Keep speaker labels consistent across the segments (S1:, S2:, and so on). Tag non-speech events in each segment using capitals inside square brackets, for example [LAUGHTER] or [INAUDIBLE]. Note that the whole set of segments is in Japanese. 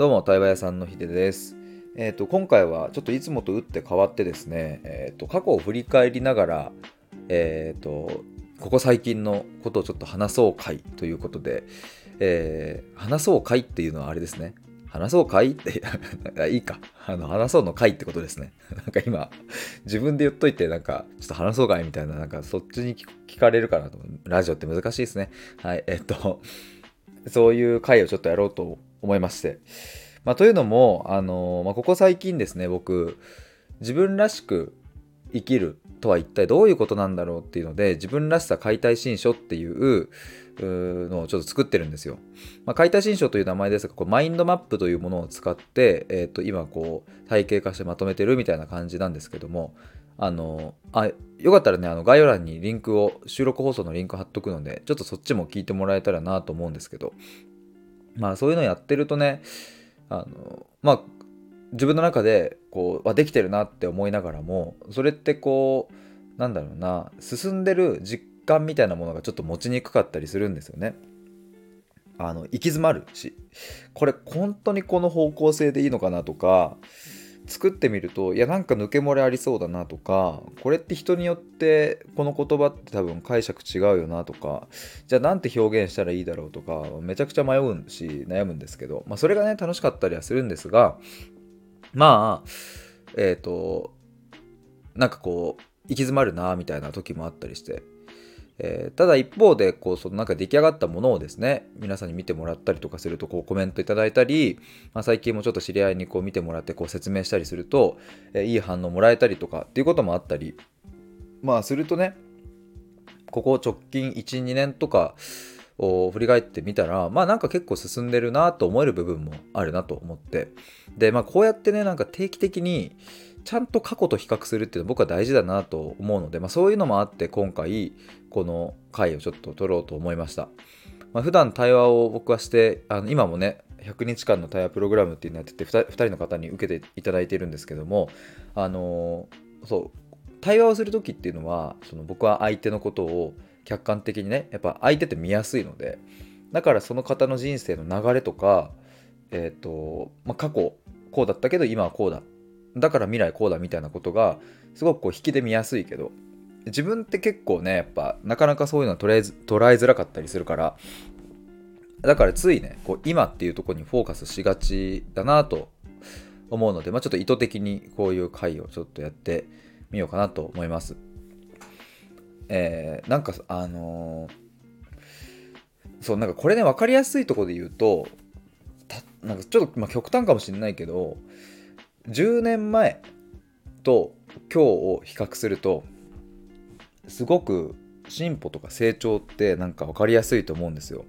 S1: どうも、対話屋さんのひでです。えっ、ー、と、今回はちょっといつもと打って変わってですね、えっ、ー、と、過去を振り返りながら、えっ、ー、と、ここ最近のことをちょっと話そう会ということで、えー、話そう会っていうのはあれですね。話そう会って [LAUGHS] いいか。あの、話そうの会ってことですね。[LAUGHS] なんか今、自分で言っといて、なんか、ちょっと話そう会みたいな、なんかそっちに聞かれるかなと。ラジオって難しいですね。はい、えっと、そういう会をちょっとやろうと思いまして。まあ、というのも、あのまあ、ここ最近ですね、僕、自分らしく生きるとは一体どういうことなんだろうっていうので、自分らしさ解体新書っていうのをちょっと作ってるんですよ。まあ、解体新書という名前ですが、こうマインドマップというものを使って、えー、と今こう体系化してまとめてるみたいな感じなんですけども、あのあよかったらね、あの概要欄にリンクを、収録放送のリンク貼っとくので、ちょっとそっちも聞いてもらえたらなと思うんですけど、まあそういうのやってるとね、あのまあ自分の中でこうはできてるなって思いながらもそれってこうなんだろうな進んでる実感みたいなものがちょっと持ちにくかったりするんですよね。あの行き詰まるしこれ本当にこの方向性でいいのかなとか作ってみるといやなんか抜け漏れありそうだなとかこれって人によってこの言葉って多分解釈違うよなとかじゃあなんて表現したらいいだろうとかめちゃくちゃ迷うし悩むんですけど、まあ、それがね楽しかったりはするんですがまあえっ、ー、となんかこう行き詰まるなみたいな時もあったりしてえー、ただ一方でこうそのなんか出来上がったものをですね皆さんに見てもらったりとかするとこうコメントいただいたり、まあ、最近もちょっと知り合いにこう見てもらってこう説明したりすると、えー、いい反応もらえたりとかっていうこともあったりまあするとねここ直近12年とかを振り返ってみたらまあなんか結構進んでるなと思える部分もあるなと思って。でまあこうやってねなんか定期的にちゃんと過去と比較するっていうのは僕は大事だなと思うので、まあ、そういうのもあって今回この回をちょっと撮ろうと思いました。まあ、普段対話を僕はしてあの今もね100日間の対話プログラムっていうのやってて 2, 2人の方に受けていただいてるんですけどもあのそう対話をする時っていうのはその僕は相手のことを客観的にねやっぱ相手って見やすいのでだからその方の人生の流れとかえっ、ー、と、まあ、過去こうだったけど今はこうだだから未来こうだみたいなことがすごくこう引きで見やすいけど自分って結構ねやっぱなかなかそういうのは捉え捉えづらかったりするからだからついねこう今っていうとこにフォーカスしがちだなと思うので、まあ、ちょっと意図的にこういう回をちょっとやってみようかなと思います。えー、なんかあのー、そうなんかこれね分かりやすいとこで言うとなんかちょっと、まあ、極端かもしれないけど10年前と今日を比較するとすごく進歩とか成長ってなんか分かりやすいと思うんですよ。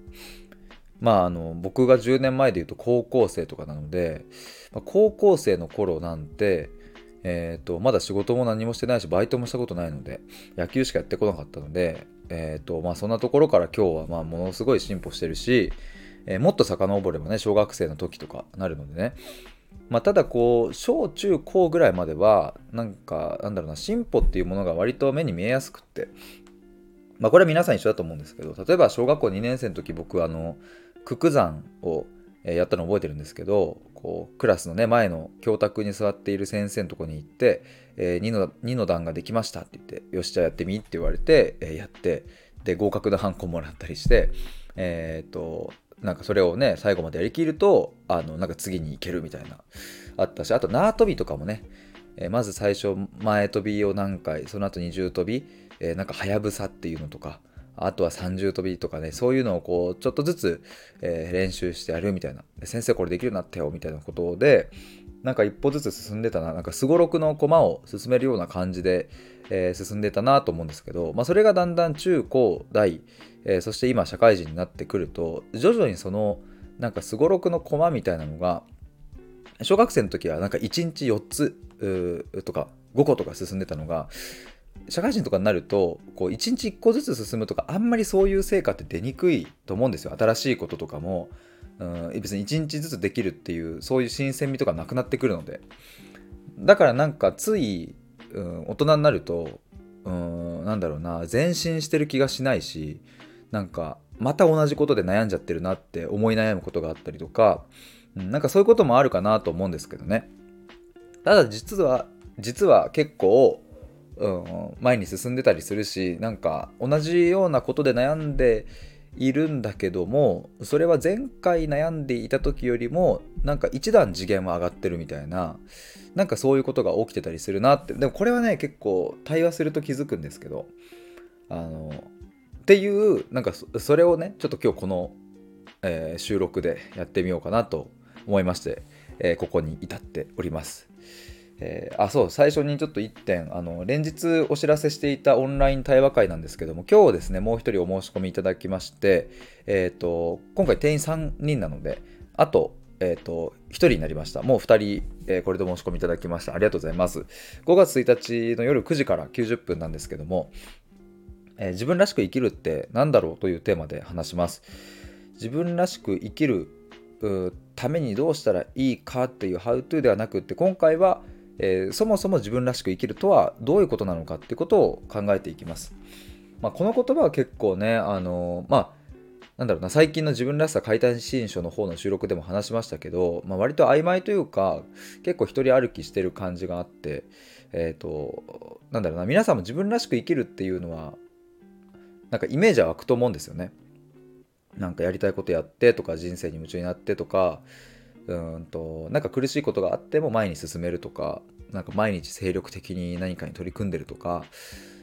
S1: まああの僕が10年前で言うと高校生とかなので、ま、高校生の頃なんて、えーと、まだ仕事も何もしてないしバイトもしたことないので野球しかやってこなかったので、えーとまあ、そんなところから今日はまあものすごい進歩してるし、えー、もっと遡ればね小学生の時とかなるのでねまあ、ただこう小中高ぐらいまではなんかなんだろうな進歩っていうものが割と目に見えやすくって。まあこれは皆さん一緒だと思うんですけど例えば小学校2年生の時僕あの九九山をやったの覚えてるんですけどこうクラスのね前の教卓に座っている先生のとこに行って「えー、2, の2の段ができました」って言って「よしじゃあやってみ」って言われて、えー、やってで合格のハンコもらったりしてえっ、となんかそれをね最後までやりきるとあのなんか次に行けるみたいなあったしあと縄跳びとかもね、えー、まず最初前跳びを何回その後二重跳び、えー、なんかはやぶさっていうのとかあとは三重跳びとかねそういうのをこうちょっとずつ、えー、練習してやるみたいな。先生これできるようになったよみたいなことでなんか一歩ずつ進んでたな。なんかすごろくの駒を進めるような感じで、えー、進んでたなと思うんですけど、まあ、それがだんだん中高大、えー、そして今社会人になってくると徐々にそのなんかすごろくの駒みたいなのが小学生の時はなんか1日4つとか5個とか進んでたのが社会人とかになるとこう1日1個ずつ進むとかあんまりそういう成果って出にくいと思うんですよ。新しいこととかも、うん、別に1日ずつできるっていうそういう新鮮味とかなくなってくるので。だからなんかつい、うん、大人になると、うん、なんだろうな前進してる気がしないしなんかまた同じことで悩んじゃってるなって思い悩むことがあったりとかうん、なんかそういうこともあるかなと思うんですけどね。ただ実は実は結構、うん、前に進んでたりするしなんか同じようなことで悩んでいるんだけどもそれは前回悩んでいた時よりもなんか一段次元は上がってるみたいななんかそういうことが起きてたりするなってでもこれはね結構対話すると気づくんですけどあのっていうなんかそれをねちょっと今日この、えー、収録でやってみようかなと思いまして、えー、ここに至っております。えー、あそう最初にちょっと1点あの連日お知らせしていたオンライン対話会なんですけども今日ですねもう1人お申し込みいただきまして、えーと、今回定員3人なのであと,、えーと、1人になりました。もう2人、えー、これで申し込みいただきました。ありがとうございます。5月1日の夜9時から90分なんですけども、えー、自分らしく生きるって何だろうというテーマで話します。自分らしく生きるためにどうしたらいいかっていう How to ではなくって今回はえー、そもそも自分らしく生きるとはどういうことなのかっていうことを考えていきます。まあ、この言葉は結構ね、あのまあ、なんだろうな、最近の自分らしさ解体新書の方の収録でも話しましたけど、まあ、割と曖昧というか、結構一人歩きしてる感じがあって、えっ、ー、と、なんだろうな、皆さんも自分らしく生きるっていうのは、なんかイメージは湧くと思うんですよね。なんかやりたいことやってとか、人生に夢中になってとか、うんとなんか苦しいことがあっても前に進めるとかなんか毎日精力的に何かに取り組んでるとか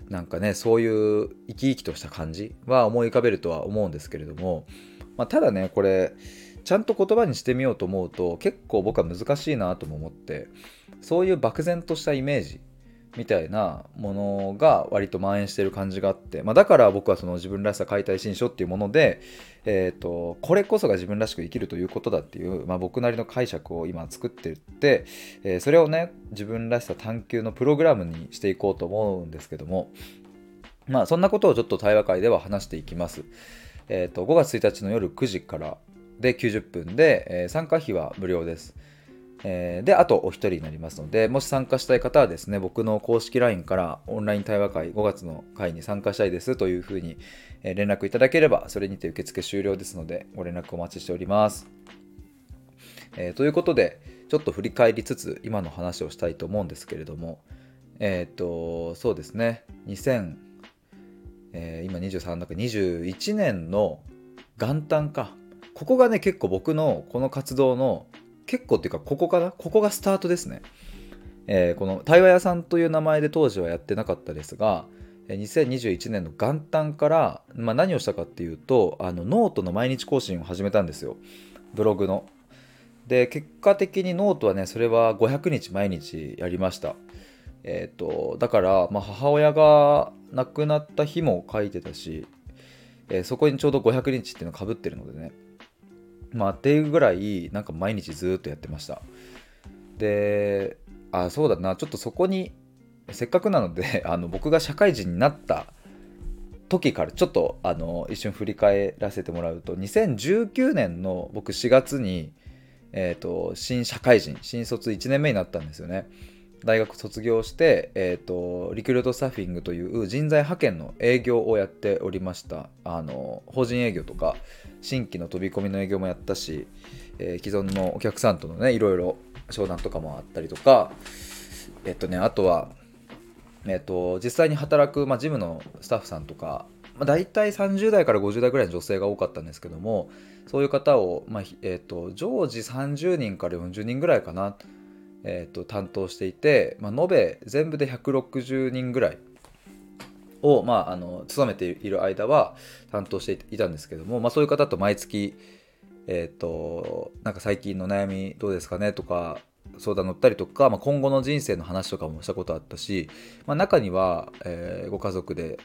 S1: なんかねそういう生き生きとした感じは思い浮かべるとは思うんですけれども、まあ、ただねこれちゃんと言葉にしてみようと思うと結構僕は難しいなとも思ってそういう漠然としたイメージみたいなものが割と蔓延してる感じがあって、まあ、だから僕はその自分らしさ解体新書っていうもので、えーと、これこそが自分らしく生きるということだっていう、まあ、僕なりの解釈を今作ってって、えー、それをね自分らしさ探求のプログラムにしていこうと思うんですけどもまあそんなことをちょっと対話会では話していきます。え、ー、と5月1日の夜9時からで90分で、えー、参加費は無料です。えー、で、あとお一人になりますので、もし参加したい方はですね、僕の公式 LINE からオンライン対話会、5月の会に参加したいですというふうに連絡いただければ、それにて受付終了ですので、ご連絡お待ちしております。えー、ということで、ちょっと振り返りつつ、今の話をしたいと思うんですけれども、えっ、ー、と、そうですね、2000、えー、今23だから21年の元旦か。ここがね、結構僕のこの活動の結構っていうかここかなここがスタートですね、えー、この対話屋さんという名前で当時はやってなかったですが2021年の元旦から、まあ、何をしたかっていうとあのノートの毎日更新を始めたんですよ。ブログの。で結果的にノートはねそれは500日毎日やりました。えっ、ー、とだから、まあ、母親が亡くなった日も書いてたし、えー、そこにちょうど500日っていうのかぶってるのでね。まあっていうぐらいなんか毎日ずっとやってました。であそうだな。ちょっとそこにせっかくなので [LAUGHS] あの僕が社会人になった時からちょっとあの一瞬振り返らせてもらうと2019年の僕4月に、えーと、新社会人新卒1年目になったんですよね。大学卒業して、えーと、リクルートサーフィングという人材派遣の営業をやっておりました。あの法人営業とか新規の飛び込みの営業もやったし、えー、既存のお客さんとのねいろいろ商談とかもあったりとかえっとねあとはえっと実際に働く、まあ、ジムのスタッフさんとか、まあ、大体30代から50代ぐらいの女性が多かったんですけどもそういう方を、まあえっと、常時30人から40人ぐらいかな、えっと、担当していて、まあ、延べ全部で160人ぐらいを、まあ、あの勤めている間は担当していたんですけども、まあ、そういう方と毎月、え、ー、となんか最近の悩みどうですかねとか相談乗ったりとか、まあ、今後の人生の話とかもしたことあったし、まあ、中には、えー、ご家族で、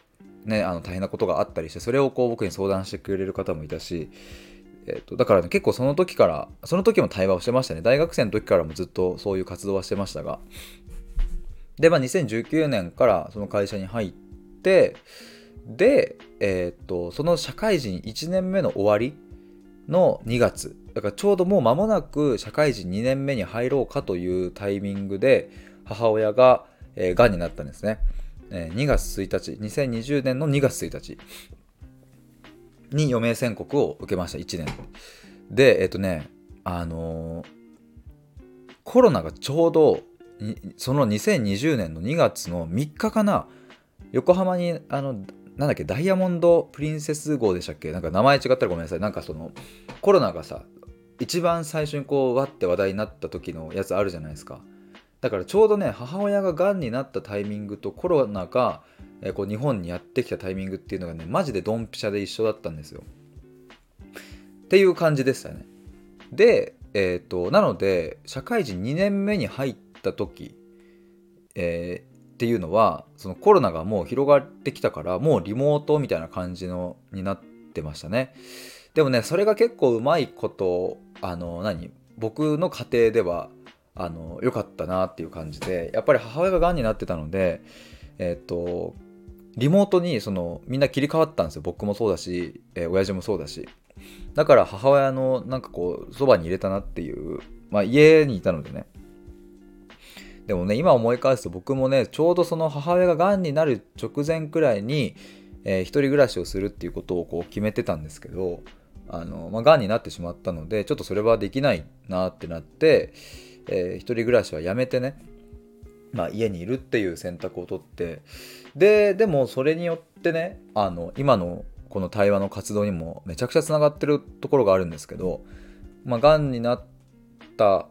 S1: ね、あの大変なことがあったりしてそれをこう僕に相談してくれる方もいたし、えーと、だから、ね、結構その時からその時も対話をしてましたね。大学生の時からもずっとそういう活動はしてましたが。で、まあ、2019年からその会社に入ってで、えー、っとその社会人1年目の終わりの2月。だからちょうどもう間もなく社会人2年目に入ろうかというタイミングで母親が、えー、がんになったんですね、えー、2月1日2020年の2月1日。に余命宣告を受けました1年でえっ、とねあのコロナがちょうどその2020年の2月の3日かな横浜にあのなんだっけダイヤモンド・プリンセス号でしたっけなんか名前違ったらごめんなさい。なんかそのコロナがさ一番最初にこうわって話題になった時のやつあるじゃないですか。だからちょうどね母親ががんになったタイミングとコロナが、えこう日本にやってきたタイミングっていうのがねマジでドンピシャで一緒だったんですよ。っていう感じでしたね。でえっ、ー、となので社会人2年目に入った時、えー、っていうのはそのコロナがもう広がってきたからもうリモートみたいな感じのになってましたね。でもねそれが結構うまいことあの何僕の家庭ではあの良かったなっていう感じでやっぱり母親ががんになってたのでえっ、とリモートにそのみんな切り替わったんですよ。僕もそうだし、えー、親父もそうだし。だから母親のなんかこうそばに入れたなっていうまあ家にいたのでね。でもね今思い返すと僕もねちょうどその母親ががんになる直前くらいに、えー、一人暮らしをするっていうことをこう決めてたんですけどあの、まあ、がんになってしまったのでちょっとそれはできないなってなって、えー、一人暮らしはやめてね、まあ、家にいるっていう選択を取ってででもそれによってねあの今のこの対話の活動にもめちゃくちゃつながってるところがあるんですけどまあがんになった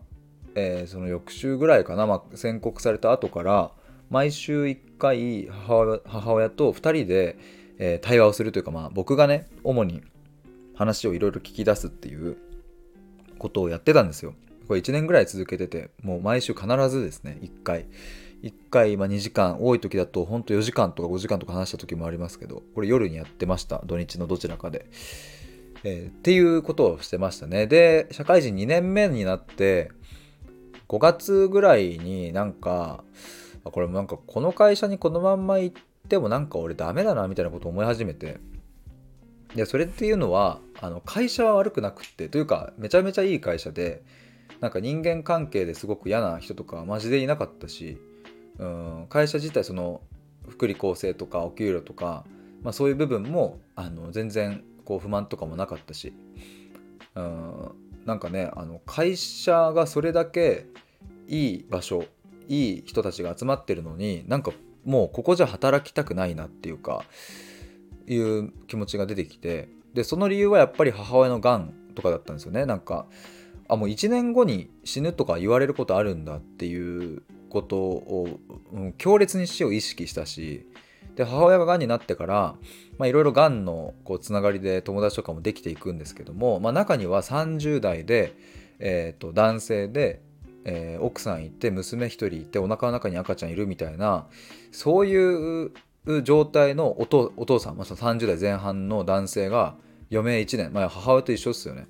S1: えー、その翌週ぐらいかな、まあ、宣告された後から毎週1回母親と2人で、えー、対話をするというか、まあ、僕がね主に話をいろいろ聞き出すっていうことをやってたんですよ。これ1年ぐらい続けててもう毎週必ずですね1回。1回、まあ、2時間多い時だとほんと4時間とか5時間とか話した時もありますけどこれ夜にやってました土日のどちらかで、えー、っていうことをしてましたね。で社会人2年目になって5月ぐらいになんかこれもなんかこの会社にこのまんま行ってもなんか俺ダメだなみたいなことを思い始めて。でそれっていうのはあの会社は悪くなくってというかめちゃめちゃいい会社でなんか人間関係ですごく嫌な人とかマジでいなかったしうん会社自体その福利厚生とかお給料とか、まあ、そういう部分もあの全然こう不満とかもなかったしうんなんかねあの会社がそれだけいい場所いい人たちが集まってるのになんかもうここじゃ働きたくないなっていうかいう気持ちが出てきてでその理由はやっぱり母親のがんとかだったんですよね。なんかあもう1年後に死ぬとか言われることあるんだっていうことを、うん、強烈に死を意識したしで母親ががんになってからいろいろがんのこうつながりで友達とかもできていくんですけども、まあ、中には30代で、えー、と男性で、えー、奥さんいて娘1人いてお腹の中に赤ちゃんいるみたいなそういう状態のお父さん、まあ、30代前半の男性が余命1年、まあ、母親と一緒っすよね。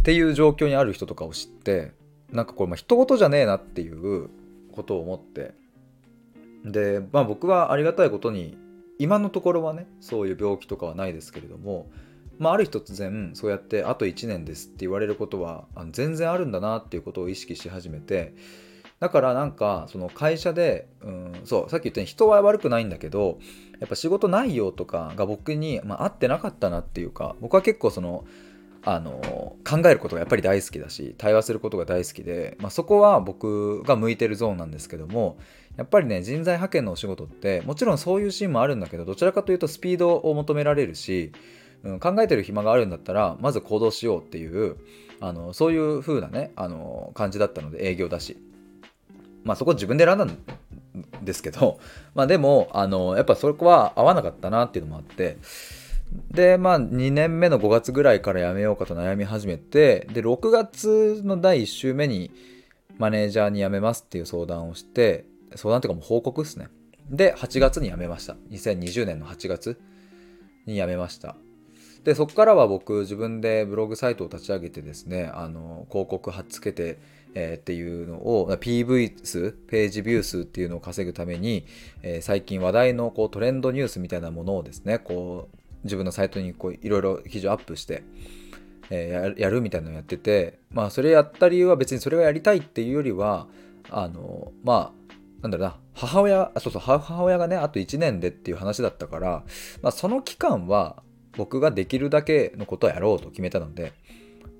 S1: っていう状況にある人とかを知ってなんかこれまあ人事じゃねえなっていうことを思って。でまあ僕はありがたいことに今のところはねそういう病気とかはないですけれども、まあ、ある日突然そうやってあと1年ですって言われることは全然あるんだなっていうことを意識し始めてだからなんかその会社で、うん、そうさっき言ったように人は悪くないんだけどやっぱ仕事内容とかが僕に、まあ、合ってなかったなっていうか僕は結構そのあの考えることがやっぱり大好きだし対話することが大好きで、まあ、そこは僕が向いてるゾーンなんですけどもやっぱりね人材派遣のお仕事ってもちろんそういうシーンもあるんだけどどちらかというとスピードを求められるし、うん、考えてる暇があるんだったらまず行動しようっていうあのそういう風なねあの感じだったので営業だし。まあそこ自分で選んだんですけどまあでもあのやっぱそこは合わなかったなっていうのもあってでまあ2年目の5月ぐらいから辞めようかと悩み始めてで6月の第1週目にマネージャーに辞めますっていう相談をして相談っていうかもう報告ですね。で8月に辞めました。2020年の8月に辞めました。でそこからは僕自分でブログサイトを立ち上げてですねあの広告貼っつけて、えー、っていうのを PV 数ページビュー数っていうのを稼ぐために、えー、最近話題のこうトレンドニュースみたいなものをですねこう自分のサイトにこういろいろ記事をアップして、えー、やるみたいなのをやっててまあそれやった理由は別にそれをやりたいっていうよりはあのまあなんだろうな母親そうそう母親がねあと1年でっていう話だったから、まあ、その期間は僕ができるだけのことをやろうと決めたので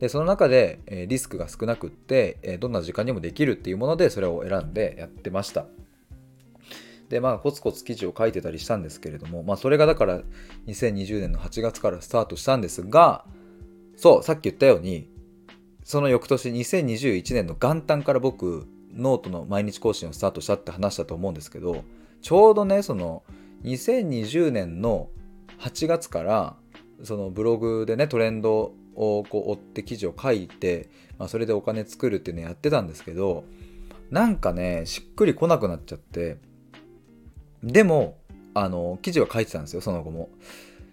S1: でその中で、えー、リスクが少なくって、えー、どんな時間にもできるっていうものでそれを選んでやってました。でまあコツコツ記事を書いてたりしたんですけれどもまあそれがだから2020年の8月からスタートしたんですがそうさっき言ったようにその翌年2021年の元旦から僕ノートの毎日更新をスタートしたって話したと思うんですけどちょうどねその2020年の8月からそのブログでねトレンドをこう追って記事を書いて、まあ、それでお金作るっていうのやってたんですけどなんかねしっくりこなくなっちゃってでもあの記事は書いてたんですよその後も。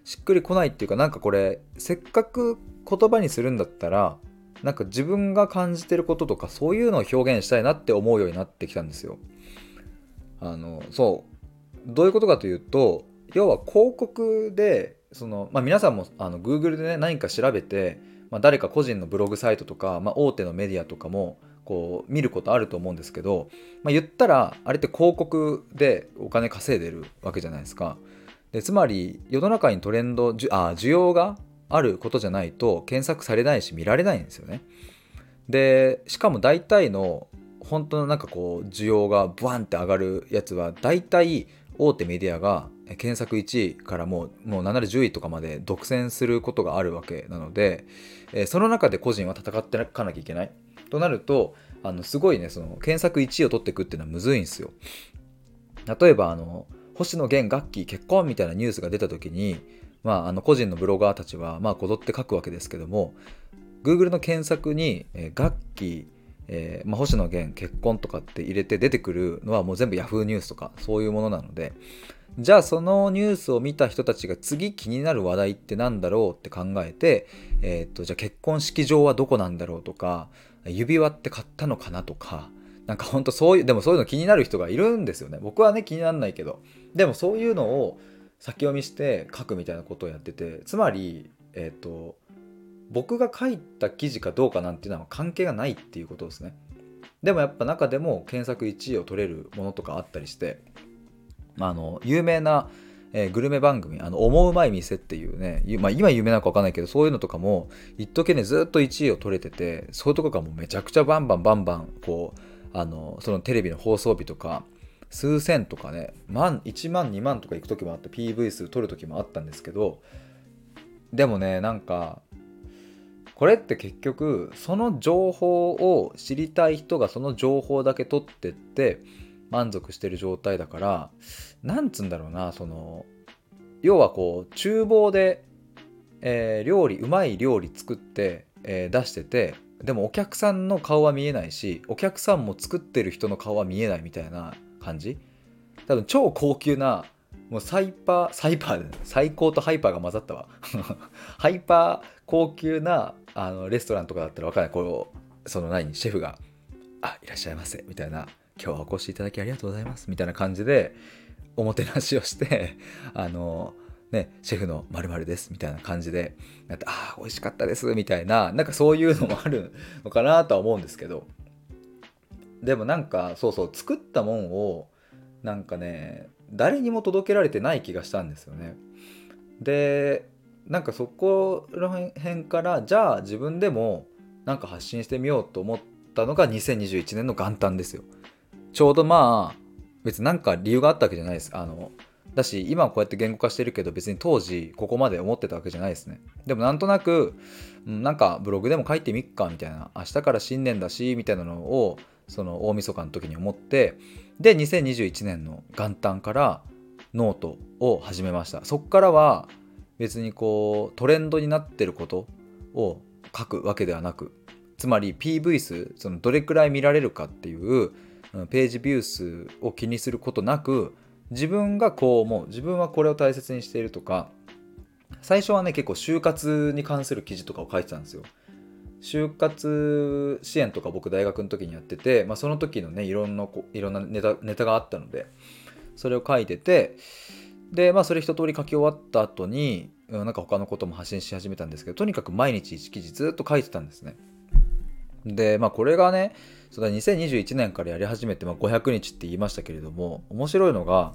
S1: しっくりこないっていうかなんかこれせっかく言葉にするんだったらなんか自分が感じてることとかそういうのを表現したいなって思うようになってきたんですよ。あのそう。どういうことかというと要は広告でその、まあ、皆さんもあの Google でね何か調べて、まあ、誰か個人のブログサイトとか、まあ、大手のメディアとかもこう見ることあると思うんですけど、まあ、言ったらあれって広告でお金稼いでるわけじゃないですか。でつまり世の中にトレンドじあ需要があることじゃないと検索されないし見られないんですよね。でしかも大体の本当のなんかこう需要がブワンって上がるやつは大体大手メディアが検索1位からもうもう7 0位とかまで独占することがあるわけなので、え、その中で個人は戦っていかなきゃいけないとなるとあのすごいねその検索1位を取っていくっていうのはむずいんですよ。例えばあの星野源楽器結婚みたいなニュースが出た時に、まあ、あの個人のブロガーたちはまあこぞって書くわけですけども Google の検索に、えー、楽器えーまあ、星野源結婚とかって入れて出てくるのはもう全部 Yahoo! ニュースとかそういうものなのでじゃあそのニュースを見た人たちが次気になる話題って何だろうって考えて、えー、っとじゃあ結婚式場はどこなんだろうとか指輪って買ったのかなとかなんかほんとそういうでもそういうの気になる人がいるんですよね。僕はね気にならないけど。でもそういうのを先読みして書くみたいなことをやっててつまりえっ、と僕が書いた記事かどうかなんていうのは関係がないっていうことですね。でもやっぱ中でも検索1位を取れるものとかあったりしてまあの有名な、えー、グルメ番組「あの思うまい店」っていうね、まあ、今有名なのか分かんないけどそういうのとかも一時ねずっと1位を取れててそういうとこがもうめちゃくちゃバンバンバンバンこうあのそのテレビの放送日とか数千とかね万1万2万とか行く時もあって PV 数取る時もあったんですけどでもねなんかこれって結局その情報を知りたい人がその情報だけ取ってって満足してる状態だからなんつうんだろうなその要はこう厨房で、えー、料理うまい料理作って、えー、出しててでもお客さんの顔は見えないしお客さんも作ってる人の顔は見えないみたいな感じ。多分超高級なもうサイパーサイパー最高とハイパーが混ざったわ。[LAUGHS] ハイパー高級なあのレストランとかだったら分かんない。こうその何シェフが「あいらっしゃいませ」みたいな「今日はお越しいただきありがとうございます」みたいな感じでおもてなしをして [LAUGHS] あのね、シェフの〇〇ですみたいな感じでなってああ美味しかったですみたいななんかそういうのもあるのかなとは思うんですけど。でもなんかそうそう作ったもんをなんかね誰にも届けられてない気がしたんですよね。でなんかそこら辺からじゃあ自分でもなんか発信してみようと思ったのが2021年の元旦ですよ。ちょうどまあ別になんか理由があったわけじゃないです。あのだし今はこうやって言語化してるけど別に当時ここまで思ってたわけじゃないですね。でもなんとなくなんかブログでも書いてみっかみたいな。明日から新年だしみたいなのをその大晦日の時に思ってで2021年の元旦からノートを始めました。そっからは別にこうトレンドになってることを書くわけではなくつまり PV 数そのどれくらい見られるかっていうページビュー数を気にすることなく自分がこう思う自分はこれを大切にしているとか最初はね結構就活に関する記事とかを書いてたんですよ。就活支援とか僕大学の時にやってて、まあ、その時のねいろんないろんなネタネタがあったのでそれを書いててでまあそれ一通り書き終わった後になんか他のことも発信し始めたんですけどとにかく毎日1記事ずっと書いてたんですね。でまあこれがねそれ2021年からやり始めて、まあ、500日って言いましたけれども面白いのが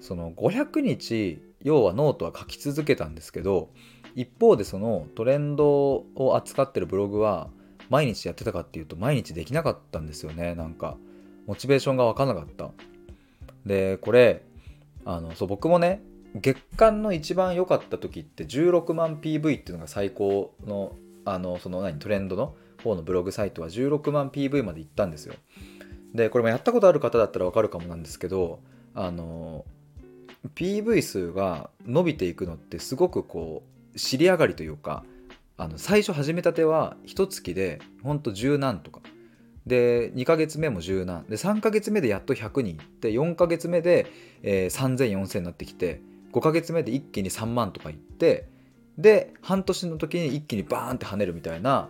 S1: その500日要はノートは書き続けたんですけど一方でそのトレンドを扱ってるブログは毎日やってたかっていうと毎日できなかったんですよね。なんかモチベーションが分かんなかった。でこれあのそう僕もね月間の一番良かった時って16万 PV っていうのが最高のあのその何トレンドの方のブログサイトは16万 PV まで行ったんですよ。でこれもやったことある方だったら分かるかもなんですけどあの PV 数が伸びていくのってすごくこう尻上がりというかあの最初始めたては1月でほんと10何とか。で2ヶ月目も10何。で3ヶ月目でやっと100人いって4ヶ月目で、えー、30004000になってきて5ヶ月目で一気に3万とかいってで半年の時に一気にバーンって跳ねるみたいな。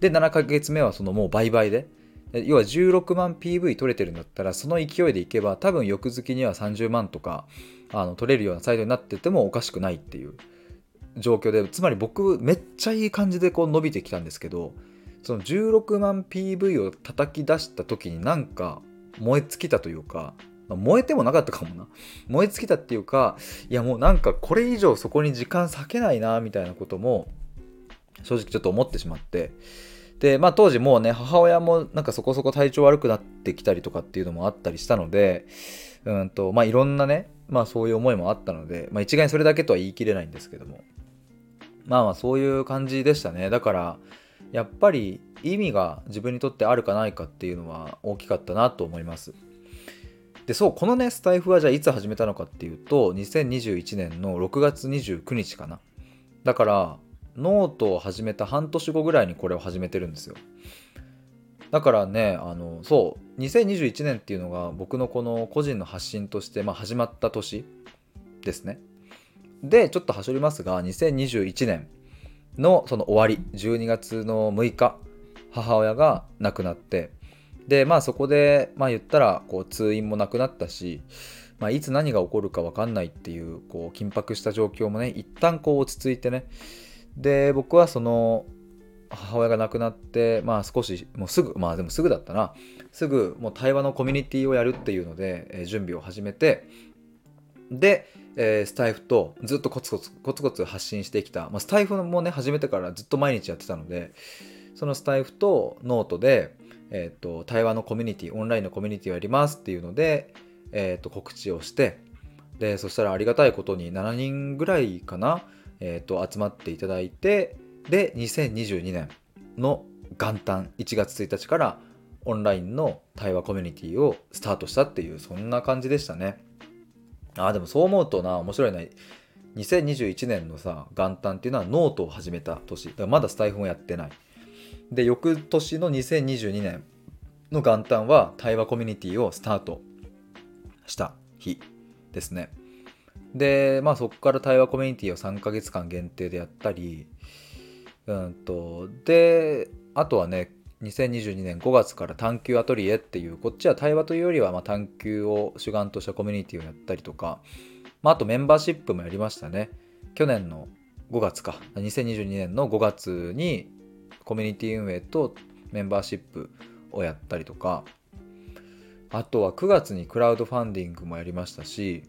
S1: で7ヶ月目はそのもう倍々で。要は16万 PV 取れてるんだったらその勢いでいけば多分翌月には30万とかあの取れるようなサイトになっててもおかしくないっていう。状況でつまり僕めっちゃいい感じでこう伸びてきたんですけどその16万 PV を叩き出した時になんか燃え尽きたというか燃えてもなかったかもな。燃え尽きたっていうかいやもうなんかこれ以上そこに時間割けないなみたいなことも正直ちょっと思ってしまって。でまあ当時もうね母親もなんかそこそこ体調悪くなってきたりとかっていうのもあったりしたのでうんとまあいろんなねまあそういう思いもあったので、まあ、一概にそれだけとは言い切れないんですけども。まあまあそういう感じでしたね。だからやっぱり意味が自分にとってあるかないかっていうのは大きかったなと思います。でそうこのねスタイフはじゃあいつ始めたのかっていうと2021年の6月29日かな。だからノートを始めた半年後ぐらいにこれを始めてるんですよ。だからねあのそう2021年っていうのが僕のこの個人の発信として、まあ、始まった年ですね。でちょっとはしょりますが2021年のその終わり12月の6日母親が亡くなってでまあそこでまあ言ったらこう通院もなくなったし、まあ、いつ何が起こるか分かんないっていうこう緊迫した状況もね一旦こう落ち着いてね。で僕はその母親が亡くなってまあ少しもうすぐまあでもすぐだったな。すぐもう対話のコミュニティをやるっていうので、えー、準備を始めてで、えー、スタイフとずっとコツコツコツコツ発信してきた、まあ、スタイフもね始めてからずっと毎日やってたのでそのスタイフとノートで、えーと、対話のコミュニティオンラインのコミュニティをやりますっていうので、えーと、告知をしてでそしたらありがたいことに7人ぐらいかな、えーと集まっていただいてで2022年の元旦1月1日からオンラインの対話コミュニティをスタートしたっていうそんな感じでしたね。あでもそう思うとな面白いな。2021年のさ元旦っていうのはノートを始めた年。だからまだスタイフもやってない。で翌年の2022年の元旦は対話コミュニティをスタートした日ですね。でまあそこから対話コミュニティを3ヶ月間限定でやったりうんとであとはね2022年5月から探求アトリエっていうこっちは対話というよりはま探求を主眼としたコミュニティをやったりとか、まあ、あとメンバーシップもやりましたね。去年の5月か。2022年の5月にコミュニティ運営とメンバーシップをやったりとかあとは9月にクラウドファンディングもやりましたし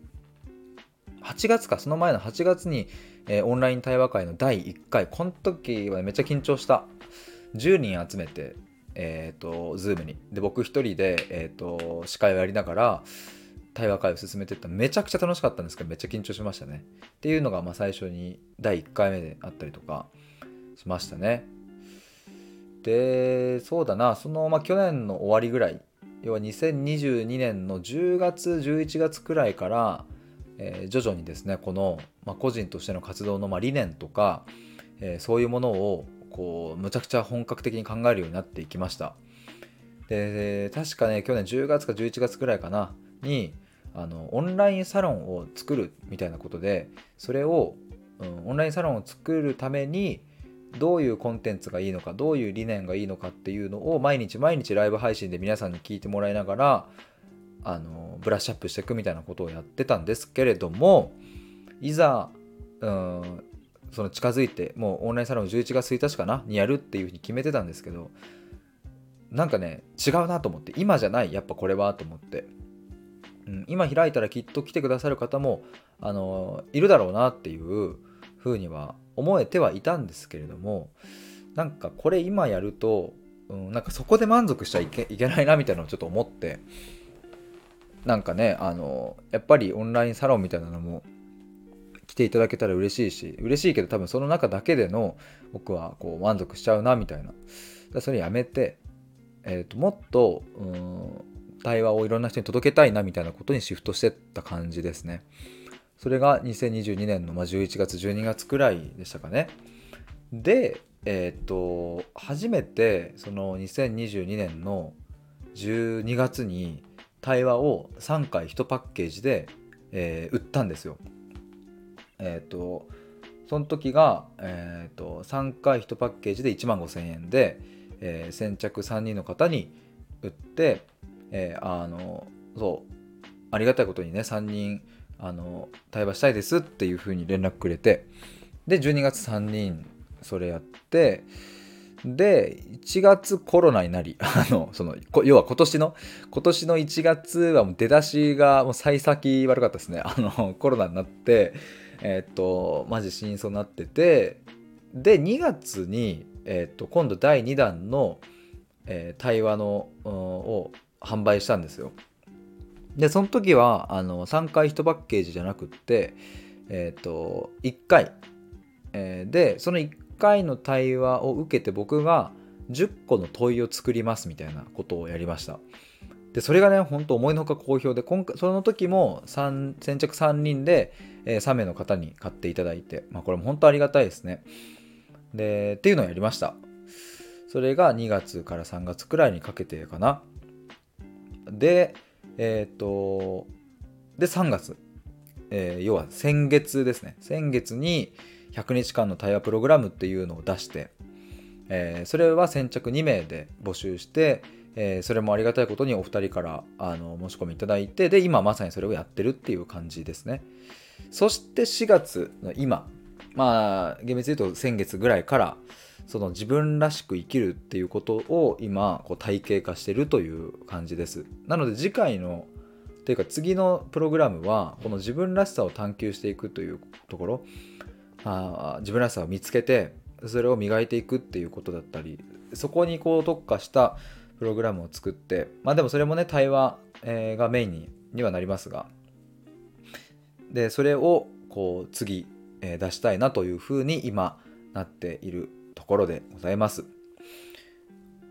S1: 8月かその前の8月に、えー、オンライン対話会の第1回この時はめっちゃ緊張した。10人集めてえっ、ー、と Zoom に。で僕一人で、えーと、司会をやりながら対話会を進めてった。めちゃくちゃ楽しかったんですけどめっちゃ緊張しましたね。っていうのがまあ最初に第1回目であったりとかしましたね。でそうだな。その、まあ、去年の終わりぐらい。要は2022年の10月11月くらいからえー、徐々にですねこの、まあ、個人としての活動の、まあ、理念とか、えー、そういうものをこうむちゃくちゃ本格的に考えるようになっていきました。で確かね去年10月か11月くらいかなにあのオンラインサロンを作るみたいなことでそれを、うん、オンラインサロンを作るためにどういうコンテンツがいいのかどういう理念がいいのかっていうのを毎日毎日ライブ配信で皆さんに聞いてもらいながらあのブラッシュアップしていくみたいなことをやってたんですけれどもいざうんその近づいてもうオンラインサロン11月1日かなにやるっていうふうに決めてたんですけどなんかね違うなと思って今じゃないやっぱこれはと思って。うん、今開いたらきっと来てくださる方もあのいるだろうなっていうふうには思えてはいたんですけれどもなんかこれ今やると、うん、なんかそこで満足しちゃいけいけないなみたいなのをちょっと思ってなんかねあのやっぱりオンラインサロンみたいなのも来ていただけたら嬉しいし嬉しいけど多分その中だけでの僕はこう満足しちゃうなみたいな。それやめて、えーと、もっとうん対話をいろんな人に届けたいなみたいなことにシフトしてった感じですね。それが2022年の11月12月くらいでしたかねでえっ、と初めてその2022年の12月に対話を3回1パッケージで、えー、売ったんですよ。えっ、とその時が、えーと、3回1パッケージで1万5000円で、えー、先着3人の方に売って、えー、あのそうありがたいことにね3人あの対話したいですっていう風に連絡くれてで12月3人それやってで1月コロナになり [LAUGHS] あのその要は今年の今年の1月はもう出だしがもう幸先悪かったですね。あのコロナになってえっ、とマジ真相になっててで2月に、えっ、と今度第2弾の、えー、対話の、を販売したんですよ。でその時はあの3回1パッケージじゃなくってえっ、と1回、えー、でその1回の対話を受けて僕が10個の問いを作りますみたいなことをやりました。でそれがねほんと思いのほか好評で今回その時も先着3人で、えー、3名の方に買っていただいて、まあ、これも本当ありがたいですね。でっていうのをやりました。それが2月から3月くらいにかけてかな。でえっ、ー、とで3月、えー、要は先月ですね。先月に、100日間の対話プログラムっていうのを出して、えー、それは先着2名で募集して、えー、それもありがたいことにお二人からあの申し込みいただいてで今まさにそれをやってるっていう感じですね。そして4月の今まあ厳密に言うと先月ぐらいからその自分らしく生きるっていうことを今こう体系化してるという感じです。なので次回のっていうか次のプログラムはこの自分らしさを探求していくというところ。あ自分らしさを見つけてそれを磨いていくっていうことだったりそこにこう特化したプログラムを作ってまあでもそれもね対話、え、がメインににはなりますが。でそれをこう次、え、出したいなというふうに今なっているころでございます。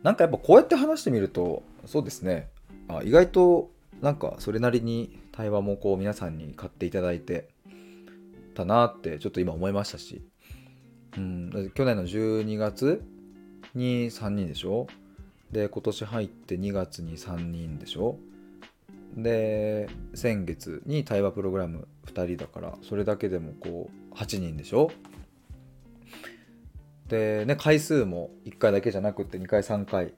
S1: なんかやっぱこうやって話してみるとそうですね。あ意外となんかそれなりに対話もこう皆さんに買っていただいてたなってちょっと今思いましたし、うん、去年の12月に3人でしょ？で今年入って2月に3人でしょ？で先月に対話プログラム2人だからそれだけでもこう8人でしょ？でね回数も1回だけじゃなくて2回3回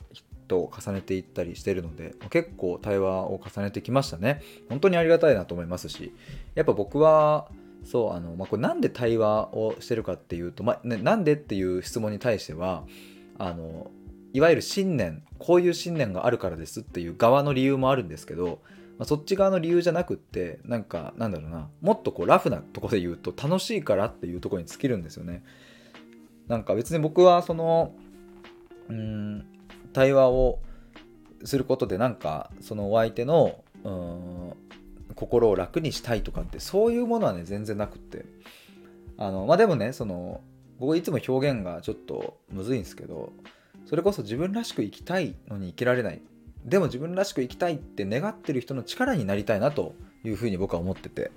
S1: と重ねていったりしてるので結構対話を重ねてきましたね本当にありがたいなと思いますしやっぱ僕はそうあの、まあ、これなんで対話をしてるかっていうと、まあね、なんでっていう質問に対してはあのいわゆる信念こういう信念があるからですっていう側の理由もあるんですけど、まあ、そっち側の理由じゃなくってなんかなんだろうなもっとこうラフなとこで言うと楽しいからっていうとこに尽きるんですよね。なんか別に僕はそのうん対話をすることでなんかそのお相手のうん心を楽にしたいとかってそういうものはね全然なくって。あのまあでもねその僕いつも表現がちょっとむずいんですけどそれこそ自分らしく生きたいのに生きられない。でも自分らしく生きたいって願ってる人の力になりたいなというふうに僕は思ってて。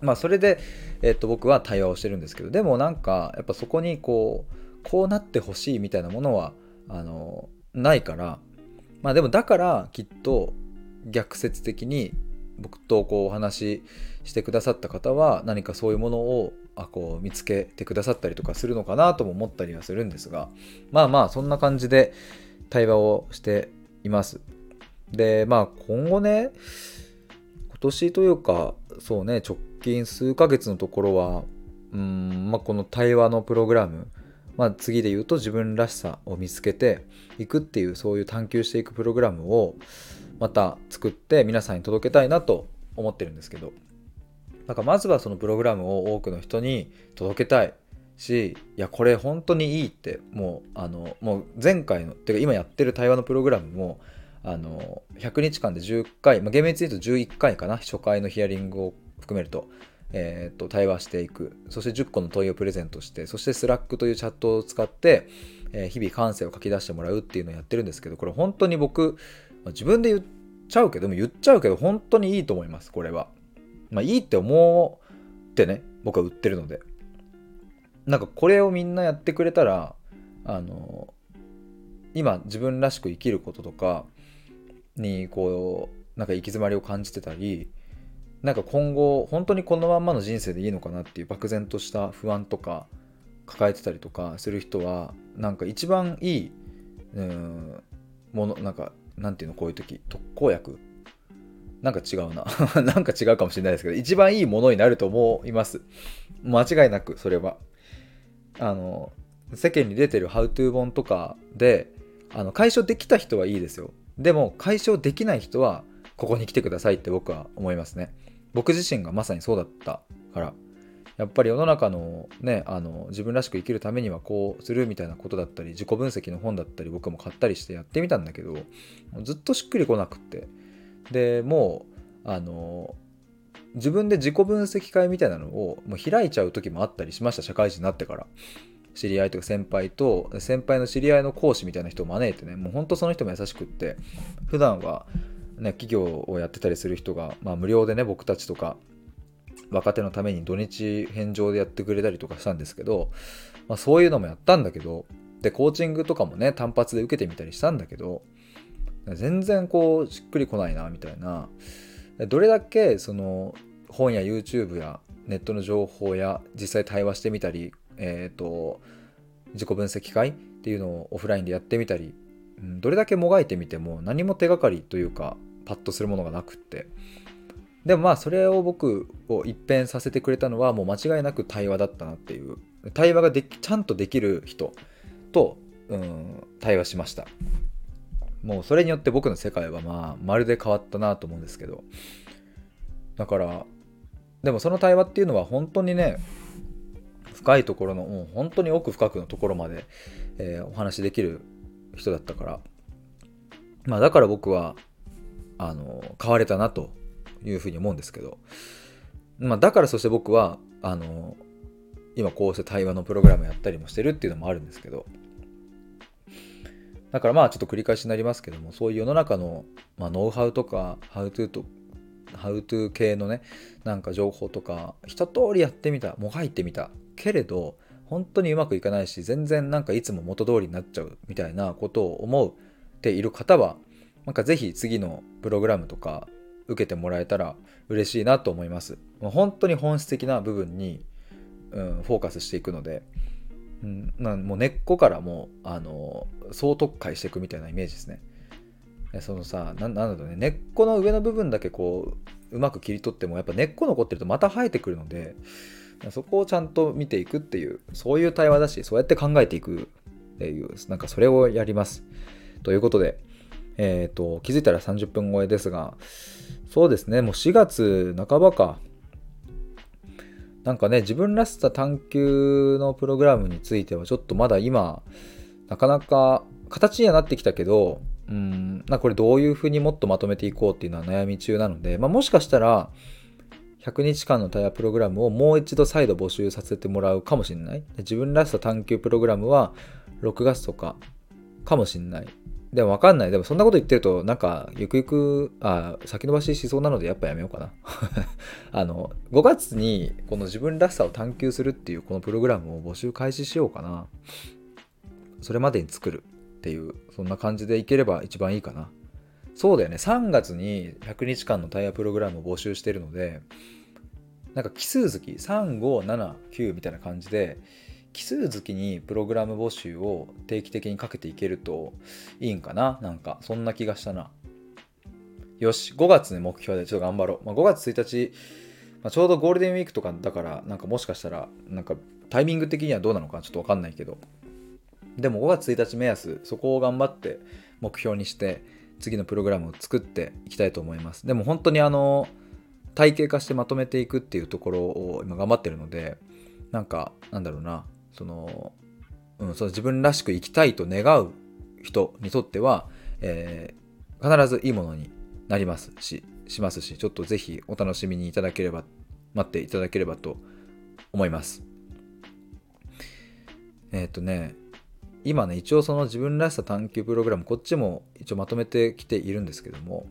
S1: まあそれで、えっと、僕は対話をしてるんですけどでもなんかやっぱそこにこうこうなってほしいみたいなものはあのないからまあでもだからきっと逆説的に僕とこうお話ししてくださった方は何かそういうものをあこう見つけてくださったりとかするのかなとも思ったりはするんですがまあまあそんな感じで対話をしています。でまあ今後ね今年というかそうね直近数ヶ月のところはうん、まあ、この対話のプログラムまあ、次で言うと自分らしさを見つけていくっていうそういう探求していくプログラムを、また作って皆さんに届けたいなと思ってるんですけど。なんかまずはそのプログラムを多くの人に届けたいしいやこれ本当にいいってもうあのもう前回のっていうか今やってる対話のプログラムもあの100日間で10回、まあ、厳密に言うと11回かな初回のヒアリングを含めると,、えー、と対話していくそして10個の問いをプレゼントしてそしてスラックというチャットを使って、えー、日々感性を書き出してもらうっていうのをやってるんですけどこれ本当に僕、まあ、自分で言っちゃうけども言っちゃうけど本当にいいと思いますこれは。まあいいって思ってね僕は売ってるので。なんかこれをみんなやってくれたらあの今自分らしく生きることとかにこうなんか行き詰まりを感じてたりなんか今後本当にこのまんまの人生でいいのかなっていう漠然とした不安とか抱えてたりとかする人はなんか一番いいうんものなんかなんていうのこういう時特効薬？なんか違うな。[LAUGHS] なんか違うかもしれないですけど一番いいものになると思います。間違いなくそれは。あの世間に出てるハウトゥー本とかであの解消できた人はいいですよ。でも解消できない人はここに来てくださいって僕は思いますね。僕自身がまさにそうだったからやっぱり世の中のねあの自分らしく生きるためにはこうするみたいなことだったり自己分析の本だったり僕も買ったりしてやってみたんだけどずっとしっくりこなくって。でもうあの自分で自己分析会みたいなのをもう開いちゃう時もあったりしました社会人になってから。知り合いとか先輩と先輩の知り合いの講師みたいな人を招いてねもうほんとその人も優しくって普段はね企業をやってたりする人が、まあ、無料でね僕たちとか若手のために土日返上でやってくれたりとかしたんですけど、まあ、そういうのもやったんだけどでコーチングとかもね単発で受けてみたりしたんだけど全然こうしっくりこないなみたいな。どれだけその本や YouTube やネットの情報や実際対話してみたり、えーと、自己分析会っていうのをオフラインでやってみたり、どれだけもがいてみても何も手がかりというかパッとするものがなくって。でもまあそれを僕を一変させてくれたのはもう間違いなく対話だったなっていう。対話ができちゃんとできる人と、うん、対話しました。もうそれによって僕の世界はまあまるで変わったなと思うんですけど。だからでもその対話っていうのは本当にね深いところのもう本当に奥深くのところまで、えー、お話しできる人だったから。まあだから僕はあの変われたなというふうに思うんですけど、まあ、だからそして僕はあの今こうして対話のプログラムやったりもしてるっていうのもあるんですけど。だからまあちょっと繰り返しになりますけどもそういう世の中の、まあ、ノウハウとかハウトゥーとハウトゥー系のねなんか情報とか一通りやってみたもがいてみたけれど本当にうまくいかないし全然なんかいつも元通りになっちゃうみたいなことを思っている方はなんかぜひ次のプログラムとか受けてもらえたら嬉しいなと思います。本当に本質的な部分に、うん、フォーカスしていくので、うん、なもう根っこからもうあの総特化していくみたいなイメージですね。そのさなんだろうね根っこの上の部分だけこううまく切り取ってもやっぱ根っこ残ってるとまた生えてくるのでそこをちゃんと見ていくっていうそういう対話だしそうやって考えていくっていうなんかそれをやります。ということでえっ、ー、と気づいたら30分超えですがそうですねもう4月半ばか。なんかね自分らしさ探求のプログラムについてはちょっとまだ今なかなか形にはなってきたけどうんこれどういうふうにもっとまとめていこうっていうのは悩み中なので、まあ、もしかしたら100日間の対話プログラムをもう一度再度募集させてもらうかもしれない。自分らしさ探求プログラムは6月とかかもしれない。でも分かんない。でもそんなこと言ってるとなんかゆくゆくあ先延ばししそうなのでやっぱやめようかな。[LAUGHS] あの5月にこの自分らしさを探求するっていうこのプログラムを募集開始しようかな。それまでに作るっていうそんな感じでいければ一番いいかな。そうだよね。3月に100日間のタイヤプログラムを募集してるのでなんか奇数月3579みたいな感じで奇数月にプログラム募集を定期的にかけていけるといいんかな。なんかそんな気がしたな。よし5月の目標でちょっと頑張ろう、まあ、5月1日、まあ、ちょうどゴールデンウィークとかだからなんかもしかしたらなんかタイミング的にはどうなのかちょっと分かんないけど。でも5月1日目安そこを頑張って目標にして次のプログラムを作っていきたいと思います。でも本当にあの体系化してまとめていくっていうところを今頑張ってるのでなんかなんだろうなその,、うん、その自分らしく生きたいと願う人にとっては、えー、必ずいいものになりますししますしちょっとぜひお楽しみにいただければ待っていただければと思います。えっ、ー、とね今ね一応その自分らしさ探求プログラムこっちも一応まとめてきているんですけども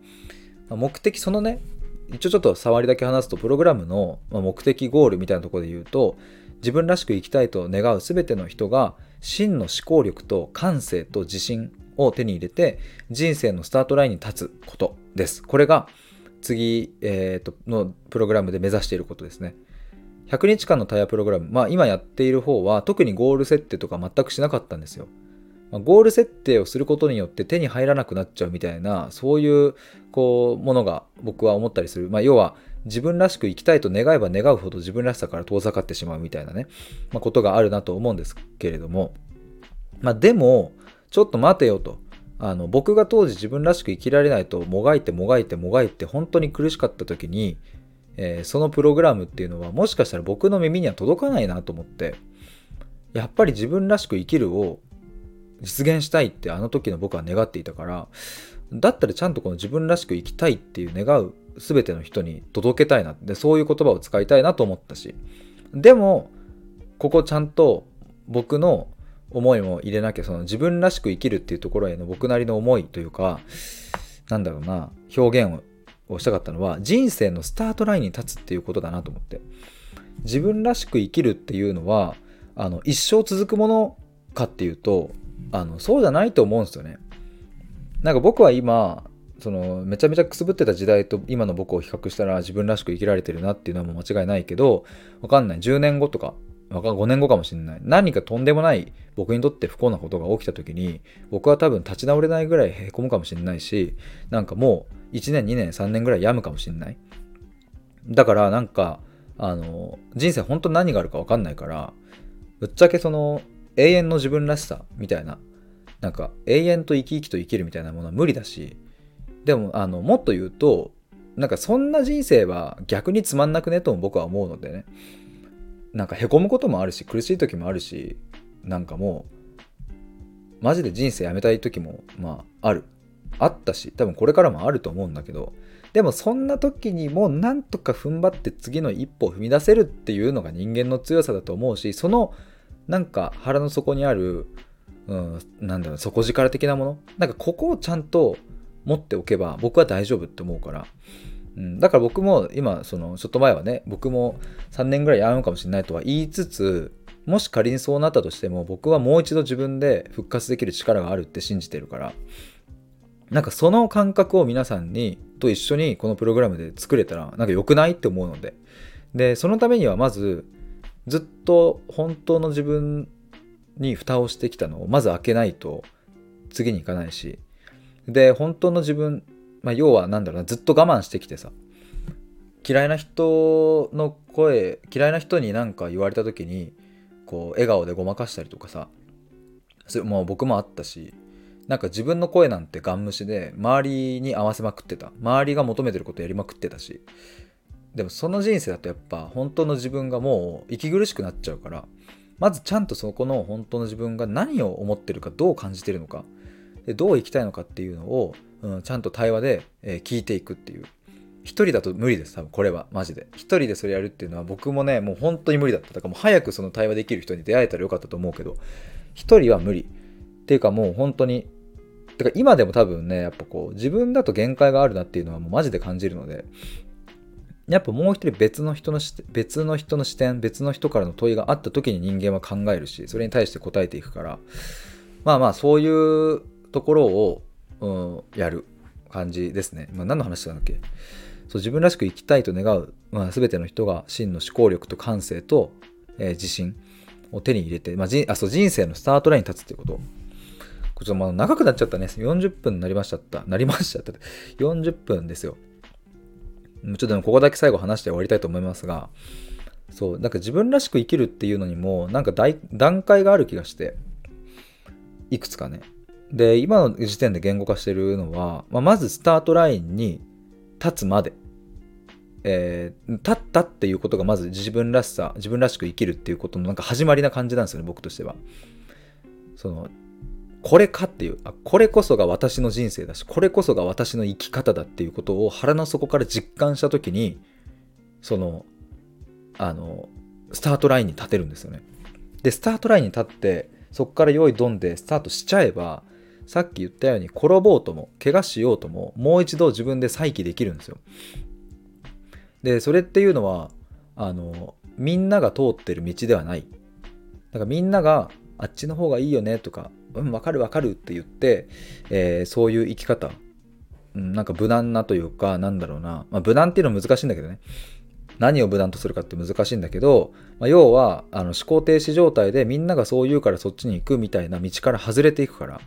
S1: 目的そのね一応ちょっと触りだけ話すとプログラムの目的ゴールみたいなところで言うと自分らしく生きたいと願う全ての人が真の思考力と感性と自信を手に入れて人生のスタートラインに立つことです。これが次、えーと、のプログラムで目指していることですね。100日間のタイヤプログラム、まあ今やっている方は特にゴール設定とか全くしなかったんですよ。まあ、ゴール設定をすることによって手に入らなくなっちゃうみたいな、そういうこうものが僕は思ったりする。まあ要は自分らしく生きたいと願えば願うほど自分らしさから遠ざかってしまうみたいなね、まあ、ことがあるなと思うんですけれども、まあでも、ちょっと待てよと。あの僕が当時自分らしく生きられないともがいてもがいてもがいて本当に苦しかった時にえー、そのプログラムっていうのはもしかしたら僕の耳には届かないなと思ってやっぱり自分らしく生きるを実現したいってあの時の僕は願っていたからだったらちゃんとこの自分らしく生きたいっていう願う全ての人に届けたいなでそういう言葉を使いたいなと思ったしでもここちゃんと僕の思いも入れなきゃその自分らしく生きるっていうところへの僕なりの思いというかなんだろうな表現ををしたかったのは人生のスタートラインに立つっていうことだなと思って。自分らしく生きるっていうのはあの一生続くものかっていうとあのそうじゃないと思うんですよね。なんか僕は今そのめちゃめちゃくすぶってた時代と今の僕を比較したら自分らしく生きられてるなっていうのはもう間違いないけどわかんない。10年後とか5年後かもしれない。何かとんでもない僕にとって不幸なことが起きた時に僕は多分立ち直れないぐらいへこむかもしれないしなんかもう1年2年3年ぐらい病むかもしんない。だからなんかあの人生本当何があるか分かんないからぶっちゃけその永遠の自分らしさみたいな。なんか永遠と生き生きと生きるみたいなものは無理だしでもあのもっと言うとなんかそんな人生は逆につまんなくねとも僕は思うのでね。なんかへこむこともあるし苦しい時もあるしなんかもうマジで人生やめたい時もまあある。あったし多分これからもあると思うんだけどでもそんな時にもなんとか踏ん張って次の一歩を踏み出せるっていうのが人間の強さだと思うしそのなんか腹の底にある、うん、なんだろう底力的なもの？なんかここをちゃんと持っておけば僕は大丈夫って思うから、うん、だから僕も今そのちょっと前はね僕も3年ぐらいやめるかもしれないとは言いつつもし仮にそうなったとしても僕はもう一度自分で復活できる力があるって信じてるからなんかその感覚を皆さんにと一緒にこのプログラムで作れたらなんか良くないって思うので。でそのためにはまずずっと本当の自分に蓋をしてきたのをまず開けないと次に行かないしで本当の自分、まあ、要は何だろうなずっと我慢してきてさ嫌いな人の声嫌いな人に何か言われた時にこう笑顔でごまかしたりとかさそれもう僕もあったしなんか自分の声なんてガン無視で周りに合わせまくってた。周りが求めてることやりまくってたし。でもその人生だとやっぱ本当の自分がもう息苦しくなっちゃうからまずちゃんとそこの本当の自分が何を思ってるかどう感じてるのかでどう生きたいのかっていうのを、うん、ちゃんと対話で、えー、聞いていくっていう。一人だと無理です多分これは。マジで。一人でそれやるっていうのは僕もねもう本当に無理だった。だからもう早くその対話できる人に出会えたらよかったと思うけど一人は無理。っていうかもう本当にてか今でも多分ね、やっぱこう、自分だと限界があるなっていうのはもうマジで感じるので、やっぱもう一人別の人の別の人の視点、別の人からの問いがあった時に人間は考えるし、それに対して答えていくから、まあまあそういうところを、やる感じですね。まあ何の話なんだっけ？そう自分らしく生きたいと願う、まあ、全ての人が真の思考力と感性と、えー、自信を手に入れて、まあ、じあそう人生のスタートラインに立つっていうことちょっと長くなっちゃったね。40分になりましたった。なりましたった。40分ですよ。ちょっとでもここだけ最後話して終わりたいと思いますが、そう、なんか自分らしく生きるっていうのにも、なんか段階がある気がして、いくつかね。で今の時点で言語化してるのは、まあ、まずスタートラインに立つまで、えー、立ったっていうことがまず自分らしさ自分らしく生きるっていうことのなんか始まりな感じなんですよね僕としては。そのこれかっていうあこれこそが私の人生だしこれこそが私の生き方だっていうことを腹の底から実感した時にそのあのスタートラインに立てるんですよね。でスタートラインに立ってそこから用意ドンでスタートしちゃえばさっき言ったように転ぼうとも怪我しようとももう一度自分で再起できるんですよ。でそれっていうのはあのみんなが通ってる道ではない。だからみんながあっちの方がいいよねとかうん分かる分かるって言って、えー、そういう生き方、うん、なんか無難なというかなんだろうな、まあ、無難っていうのは難しいんだけどね何を無難とするかって難しいんだけど、まあ、要はあの思考停止状態でみんながそう言うからそっちに行くみたいな道から外れていくから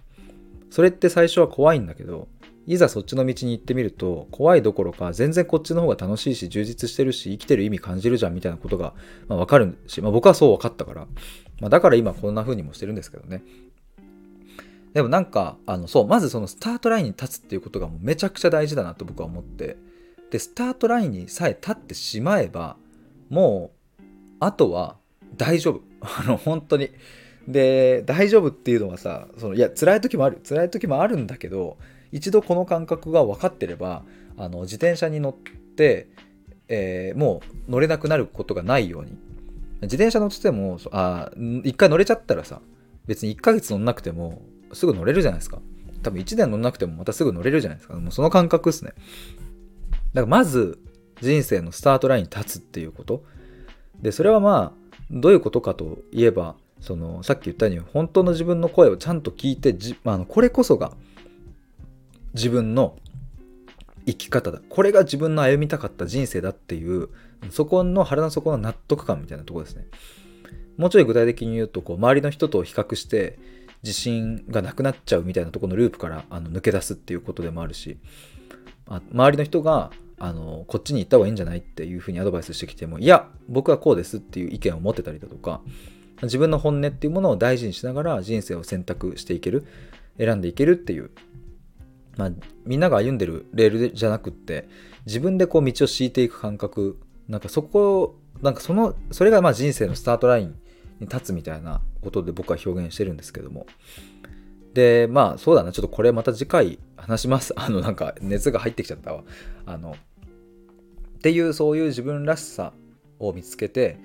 S1: それって最初は怖いんだけどいざそっちの道に行ってみると怖いどころか全然こっちの方が楽しいし充実してるし生きてる意味感じるじゃんみたいなことが、まあ、分かるし、まあ、僕はそう分かったから、まあ、だから今こんな風にもしてるんですけどね。でもなんかあのそうまずそのスタートラインに立つっていうことがもうめちゃくちゃ大事だなと僕は思って。でスタートラインにさえ立ってしまえばもうあとは大丈夫。あの本当に。で大丈夫っていうのはさそのいや辛い時もある辛い時もあるんだけど一度この感覚が分かってればあの自転車に乗って、えー、もう乗れなくなることがないように。自転車乗っててもあ一回乗れちゃったらさ別に1ヶ月乗んなくてもすぐ乗れるじゃないですか。多分1年乗んなくてもまたすぐ乗れるじゃないですか。もうその感覚ですね。だからまず人生のスタートラインに立つっていうこと。でそれはまあどういうことかといえばそのさっき言ったように本当の自分の声をちゃんと聞いてじ、まあこれこそが自分の生き方だ。これが自分の歩みたかった人生だっていうそこの腹の底の納得感みたいなとこですね。もうちょい具体的に言うとこう周りの人と比較して自信がなくなっちゃうみたいなところのループからあの抜け出すっていうことでもあるしあ周りの人があのこっちに行った方がいいんじゃないっていうふうにアドバイスしてきてもいや僕はこうですっていう意見を持ってたりだとか自分の本音っていうものを大事にしながら人生を選択していける選んでいけるっていう、まあ、みんなが歩んでるレールじゃなくって自分でこう道を敷いていく感覚。なんかそこなんかそのそれがまあ人生のスタートラインに立つみたいなことで僕は表現してるんですけども。でまあそうだな。ちょっとこれまた次回話します。[LAUGHS] あのなんか熱が入ってきちゃったわ。あのっていうそういう自分らしさを見つけて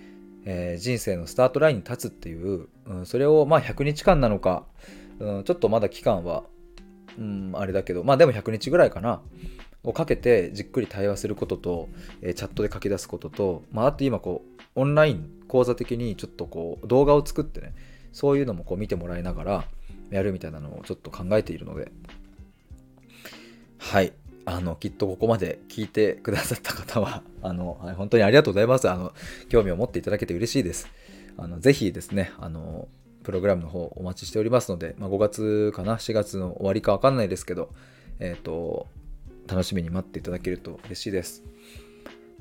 S1: えー、人生のスタートラインに立つっていう、うん、それをまあ100日間なのか、うん、ちょっとまだ期間は、うん、あれだけどまあでも100日ぐらいかなをかけてじっくり対話することと、えー、チャットで書き出すことと、まあ、あと今こうオンライン講座的にちょっとこう動画を作ってねそういうのもこう見てもらいながらやるみたいなのをちょっと考えているので。はい。あの、きっとここまで聞いてくださった方は、[LAUGHS] あの、はい、本当にありがとうございます。あの、興味を持っていただけて嬉しいです。あの、ぜひですね、あの、プログラムの方お待ちしておりますので、まあ、5月かな、4月の終わりかわかんないですけど、えっ、ー、と、楽しみに待っていただけると嬉しいです。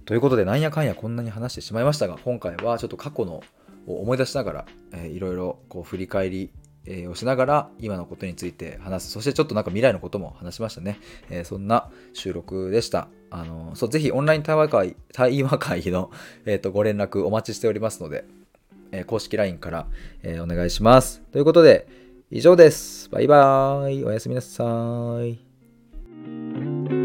S1: ということで、なんやかんやこんなに話してしまいましたが、今回はちょっと過去のを思い出しながら、えー、いろいろこう振り返りえー、をしながら今のことについて話す。そしてちょっとなんか未来のことも話しましたね。えー、そんな収録でした。あのそうぜひオンライン対話会対話会の、えーと、ご連絡お待ちしておりますので、えー、公式 LINE から、えお願いします。ということで、以上です。バイバーイ。おやすみなさい。